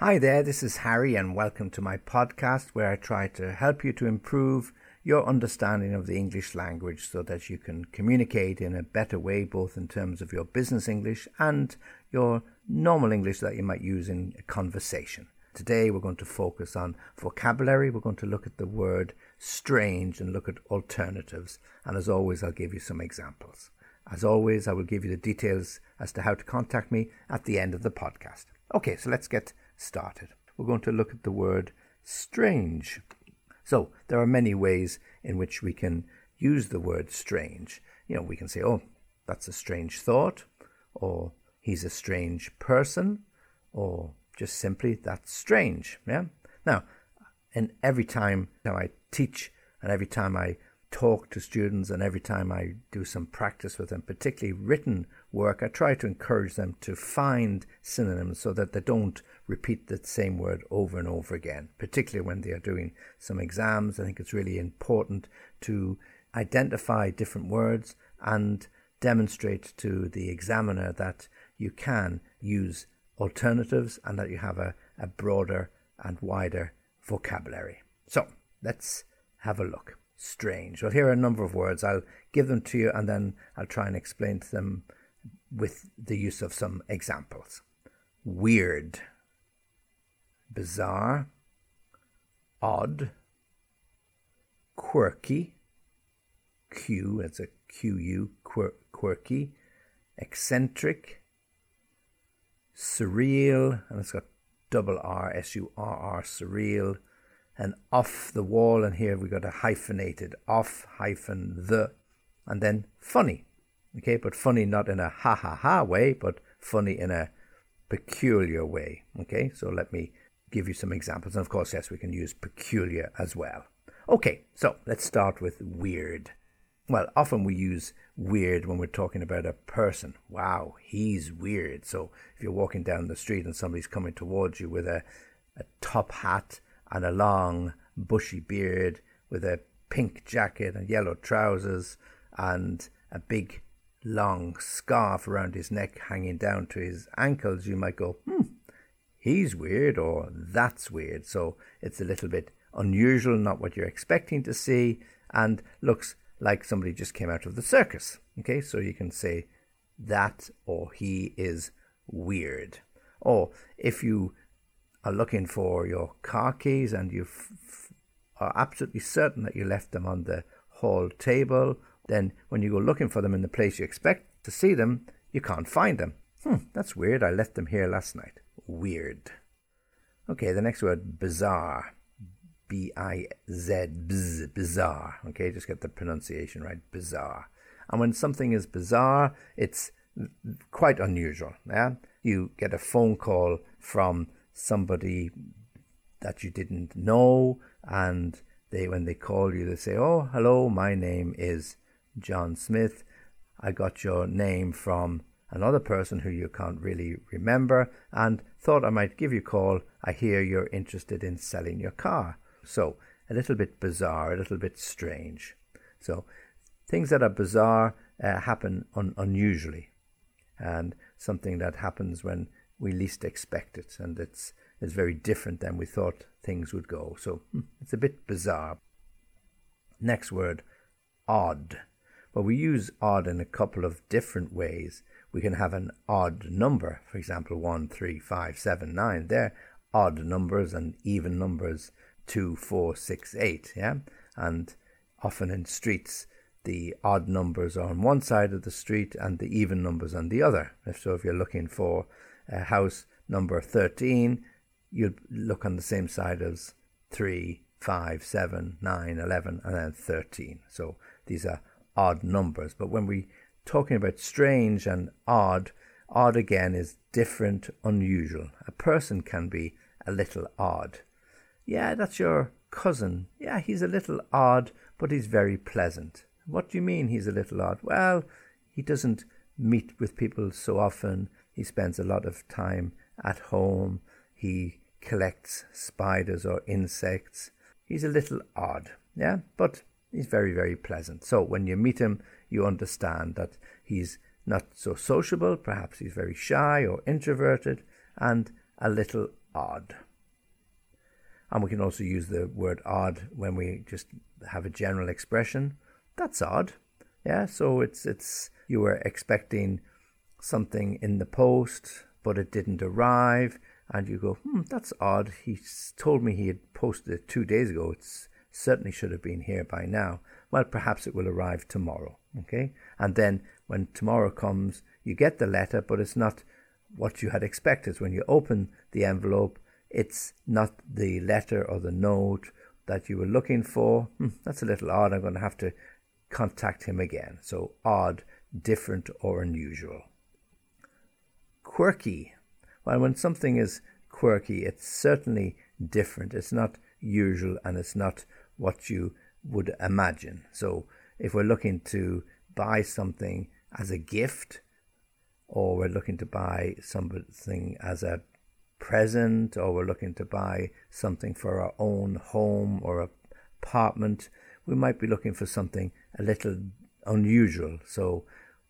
Hi there, this is Harry, and welcome to my podcast where I try to help you to improve your understanding of the English language so that you can communicate in a better way, both in terms of your business English and your normal English that you might use in a conversation. Today we're going to focus on vocabulary. We're going to look at the word strange and look at alternatives. And as always, I'll give you some examples. As always, I will give you the details as to how to contact me at the end of the podcast. Okay, so let's get started. We're going to look at the word strange. So there are many ways in which we can use the word strange. You know, we can say, oh, that's a strange thought, or he's a strange person, or just simply that's strange. Yeah. Now, and every time I teach and every time I talk to students and every time I do some practice with them, particularly written work, I try to encourage them to find synonyms so that they don't repeat the same word over and over again, particularly when they are doing some exams. I think it's really important to identify different words and demonstrate to the examiner that you can use alternatives and that you have a, a broader and wider vocabulary. So let's have a look strange. Well, here are a number of words. I'll give them to you and then I'll try and explain to them with the use of some examples. Weird, bizarre, odd, quirky, Q, it's a Q-U, quir- quirky, eccentric, surreal, and it's got double R, S-U-R-R, surreal, and off the wall, and here we got a hyphenated off hyphen the, and then funny. Okay, but funny not in a ha ha ha way, but funny in a peculiar way. Okay, so let me give you some examples. And of course, yes, we can use peculiar as well. Okay, so let's start with weird. Well, often we use weird when we're talking about a person. Wow, he's weird. So if you're walking down the street and somebody's coming towards you with a, a top hat and a long, bushy beard with a pink jacket and yellow trousers and a big, long scarf around his neck hanging down to his ankles, you might go, hmm, he's weird or that's weird. So it's a little bit unusual, not what you're expecting to see, and looks like somebody just came out of the circus. Okay, so you can say that or he is weird. Or if you are looking for your car keys and you f- are absolutely certain that you left them on the hall table, then when you go looking for them in the place you expect to see them, you can't find them. Hmm, that's weird. I left them here last night. Weird. Okay, the next word, bizarre. B I Z, bizarre. Okay, just get the pronunciation right. Bizarre. And when something is bizarre, it's quite unusual. Yeah, you get a phone call from somebody that you didn't know, and they when they call you, they say, "Oh, hello, my name is John Smith. I got your name from another person who you can't really remember, and thought I might give you a call. I hear you're interested in selling your car." So a little bit bizarre, a little bit strange. So things that are bizarre uh, happen un- unusually, and something that happens when we least expect it, and it's it's very different than we thought things would go. So hmm, it's a bit bizarre. Next word, odd. Well, we use odd in a couple of different ways. We can have an odd number, for example, one, three, five, seven, nine. They're odd numbers and even numbers, two, four, six, eight. Yeah, and often in streets, the odd numbers are on one side of the street and the even numbers on the other. If So if you're looking for uh, house number 13, you'll look on the same side as 3, 5, 7, 9, 11, and then 13. So these are odd numbers. But when we're talking about strange and odd, odd again is different, unusual. A person can be a little odd. Yeah, that's your cousin. Yeah, he's a little odd, but he's very pleasant. What do you mean he's a little odd? Well, he doesn't meet with people so often. He spends a lot of time at home. He collects spiders or insects. He's a little odd, yeah, but he's very, very pleasant. So when you meet him, you understand that he's not so sociable. Perhaps he's very shy or introverted and a little odd. And we can also use the word odd when we just have a general expression. That's odd. Yeah, so it's it's you were expecting something in the post, but it didn't arrive, and you go, hmm, that's odd. He told me he had posted it two days ago. It certainly should have been here by now. Well, perhaps it will arrive tomorrow. Okay, and then when tomorrow comes, you get the letter, but it's not what you had expected. When you open the envelope, it's not the letter or the note that you were looking for. Hmm, that's a little odd. I'm going to have to contact him again. So odd, different, or unusual. Quirky. Well, when something is quirky, it's certainly different. It's not usual and it's not what you would imagine. So if we're looking to buy something as a gift, or we're looking to buy something as a present, or we're looking to buy something for our own home or apartment, we might be looking for something a little unusual. So,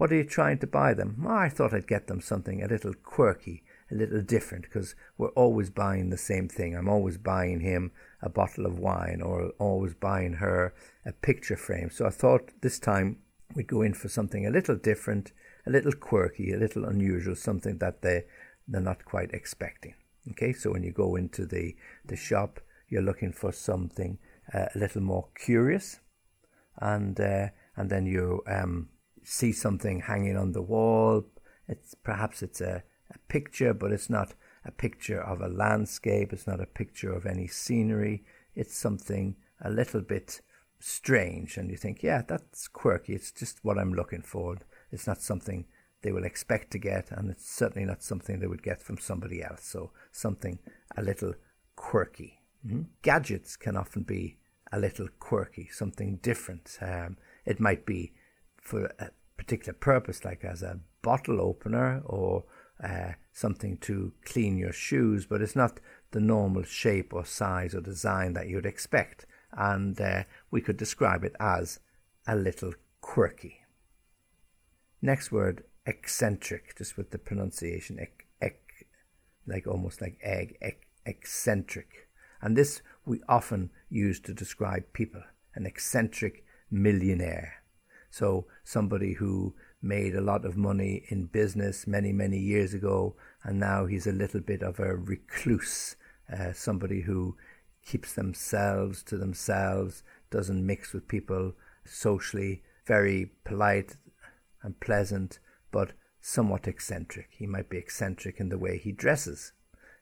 what are you trying to buy them? I thought I'd get them something a little quirky, a little different, because we're always buying the same thing. I'm always buying him a bottle of wine or always buying her a picture frame. So I thought this time we'd go in for something a little different, a little quirky, a little unusual, something that they, they're not quite expecting. Okay, so when you go into the, the shop, you're looking for something uh, a little more curious, and uh, and then you um, see something hanging on the wall. It's perhaps it's a, a picture, but it's not a picture of a landscape. It's not a picture of any scenery. It's something a little bit strange, and you think, yeah, that's quirky. It's just what I'm looking for. It's not something they will expect to get, and it's certainly not something they would get from somebody else. So something a little quirky. Mm-hmm. Gadgets can often be a little quirky, something different. Um, it might be for a particular purpose, like as a bottle opener or uh, something to clean your shoes, but it's not the normal shape or size or design that you'd expect. And uh, we could describe it as a little quirky. Next word, eccentric, just with the pronunciation, ec, ec, like almost like egg, ec, eccentric. And this we often use to describe people, an eccentric millionaire. So somebody who made a lot of money in business many, many years ago, and now he's a little bit of a recluse, uh, somebody who keeps themselves to themselves, doesn't mix with people socially, very polite and pleasant, but somewhat eccentric. He might be eccentric in the way he dresses.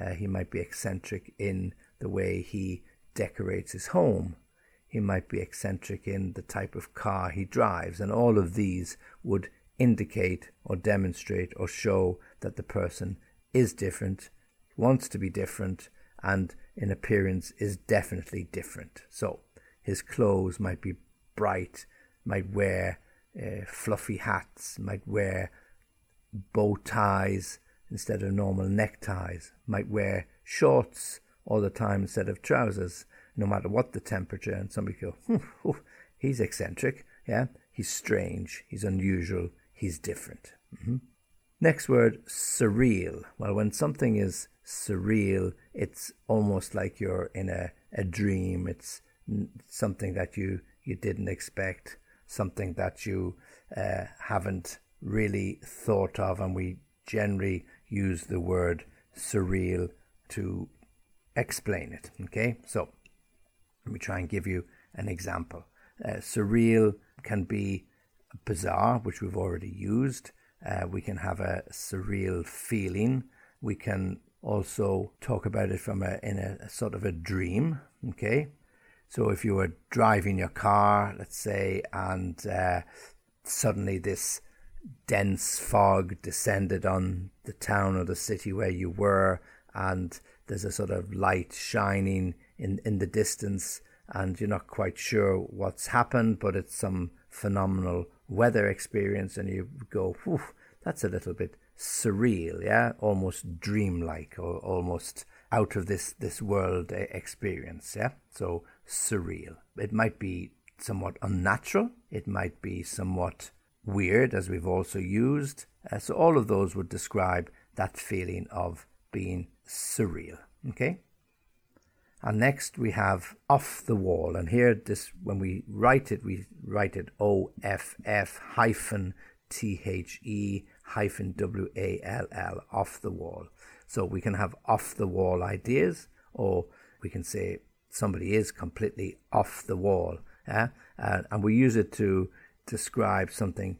Uh, he might be eccentric in the way he decorates his home. He might be eccentric in the type of car he drives, and all of these would indicate or demonstrate or show that the person is different, wants to be different, and in appearance is definitely different. So his clothes might be bright, might wear uh, fluffy hats, might wear bow ties instead of normal neckties, might wear shorts all the time instead of trousers, no matter what the temperature. And somebody go, hmm, he's eccentric, yeah, he's strange, he's unusual, he's different. Mm-hmm. Next word, surreal. Well, when something is surreal, it's almost like you're in a, a dream. It's something that you, you didn't expect, something that you uh, haven't really thought of. And we generally use the word surreal to explain it. Okay, so let me try and give you an example. Uh, surreal can be bizarre, which we've already used. Uh, we can have a surreal feeling. We can also talk about it from a in a, a sort of a dream. Okay, so if you were driving your car, let's say, and uh, suddenly this dense fog descended on the town or the city where you were, and there's a sort of light shining in, in the distance, and you're not quite sure what's happened, but it's some phenomenal weather experience, and you go, Whew, that's a little bit surreal, yeah, almost dreamlike, or almost out of this this world experience, yeah. So surreal. It might be somewhat unnatural. It might be somewhat weird, as we've also used. Uh, so all of those would describe that feeling of being surreal. Okay. And next we have off the wall. And here, this when we write it, we write it O F F hyphen T H E hyphen W A L L off the wall. So we can have off the wall ideas, or we can say somebody is completely off the wall. Yeah? Uh, and we use it to describe something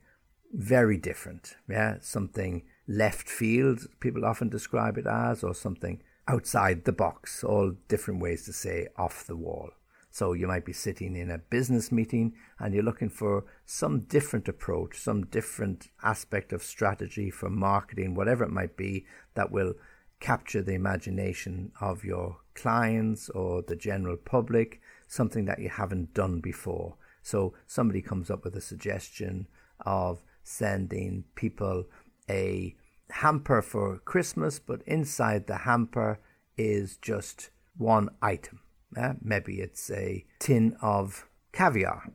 very different. Yeah, something left field, people often describe it as, or something outside the box, all different ways to say off the wall. So you might be sitting in a business meeting and you're looking for some different approach, some different aspect of strategy for marketing, whatever it might be, that will capture the imagination of your clients or the general public, something that you haven't done before. So somebody comes up with a suggestion of sending people a hamper for Christmas, but inside the hamper is just one item. Uh, maybe it's a tin of caviar.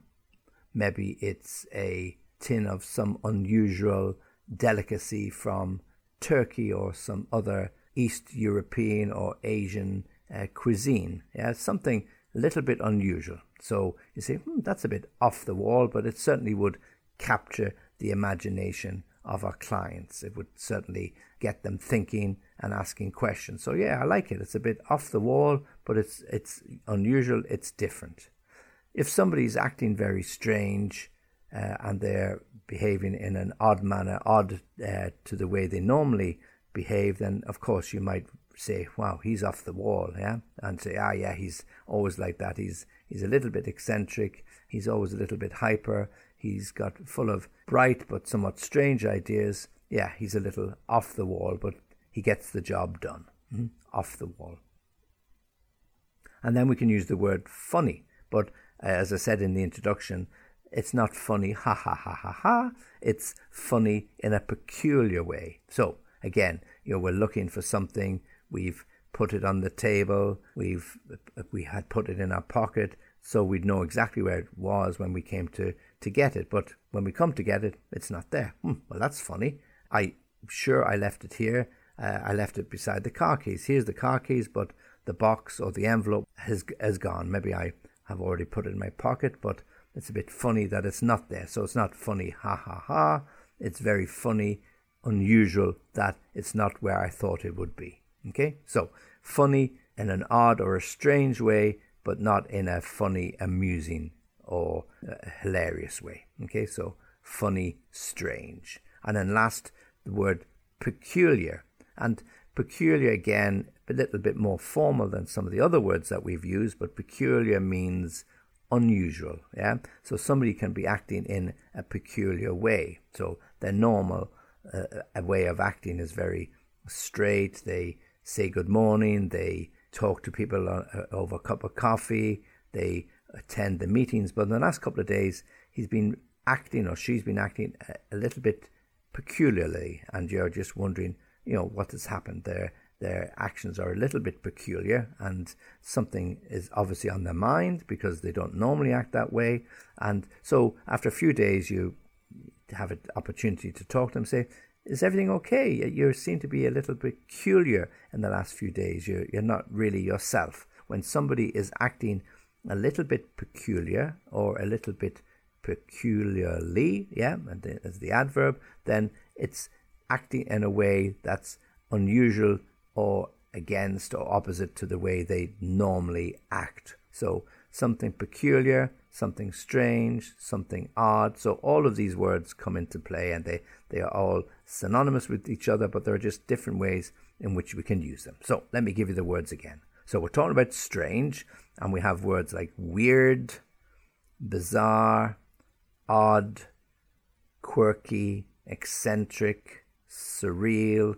Maybe it's a tin of some unusual delicacy from Turkey or some other East European or Asian uh, cuisine. Yeah, something a little bit unusual. So you say, hmm, that's a bit off the wall, but it certainly would capture the imagination of our clients. It would certainly get them thinking and asking questions. So yeah, I like it. It's a bit off the wall, but it's it's unusual. It's different. If somebody's acting very strange uh, and they're behaving in an odd manner, odd uh, to the way they normally behave, then of course you might say, "Wow, he's off the wall," yeah, and say, "Ah, yeah, he's always like that. He's he's a little bit eccentric. He's always a little bit hyper. He's got full of bright but somewhat strange ideas. Yeah, he's a little off the wall, but he gets the job done. Mm-hmm. Off the wall. And then we can use the word funny, but uh, as I said in the introduction, it's not funny, ha ha ha ha ha. It's funny in a peculiar way. So again, you know, we're looking for something. We've put it on the table. We've we had put it in our pocket, so we'd know exactly where it was when we came to to get it. But when we come to get it, it's not there. Hmm, well, that's funny. I sure I left it here. Uh, I left it beside the car keys. Here's the car keys, but the box or the envelope has has gone. Maybe I have already put it in my pocket, but it's a bit funny that it's not there. So it's not funny, ha ha ha. It's very funny, unusual that it's not where I thought it would be. Okay, so funny in an odd or a strange way, but not in a funny, amusing or a hilarious way. Okay, so funny, strange. And then last, the word peculiar. And peculiar again, a little bit more formal than some of the other words that we've used, but peculiar means unusual. Yeah, so somebody can be acting in a peculiar way. So their normal uh, way of acting is very straight. They say good morning. They talk to people uh, over a cup of coffee. They attend the meetings. But in the last couple of days, he's been acting or she's been acting a, a little bit peculiarly, and you're just wondering, you know, what has happened there. Their actions are a little bit peculiar, and something is obviously on their mind because they don't normally act that way. And so, after a few days, you have an opportunity to talk to them, say, is everything okay? You seem to be a little peculiar in the last few days. You're, you're not really yourself. When somebody is acting a little bit peculiar or a little bit peculiarly, yeah, and as the adverb, then it's acting in a way that's unusual or against or opposite to the way they normally act. So something peculiar, something strange, something odd. So all of these words come into play and they, they are all synonymous with each other, but there are just different ways in which we can use them. So let me give you the words again. So we're talking about strange, and we have words like weird, bizarre, odd, quirky, eccentric, surreal,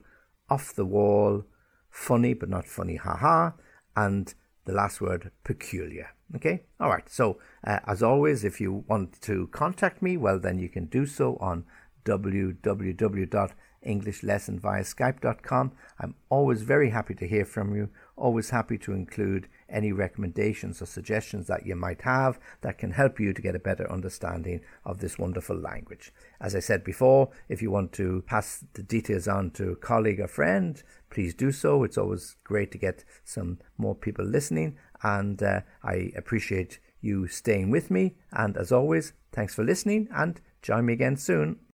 off the wall, funny but not funny, haha, and the last word, peculiar. Okay, all right. So, uh, as always, if you want to contact me, well, then you can do so on www.englishlessonviaskype.com. I'm always very happy to hear from you, always happy to include any recommendations or suggestions that you might have that can help you to get a better understanding of this wonderful language. As I said before, if you want to pass the details on to a colleague or friend, please do so. It's always great to get some more people listening, and uh, I appreciate you staying with me. And as always, thanks for listening and join me again soon.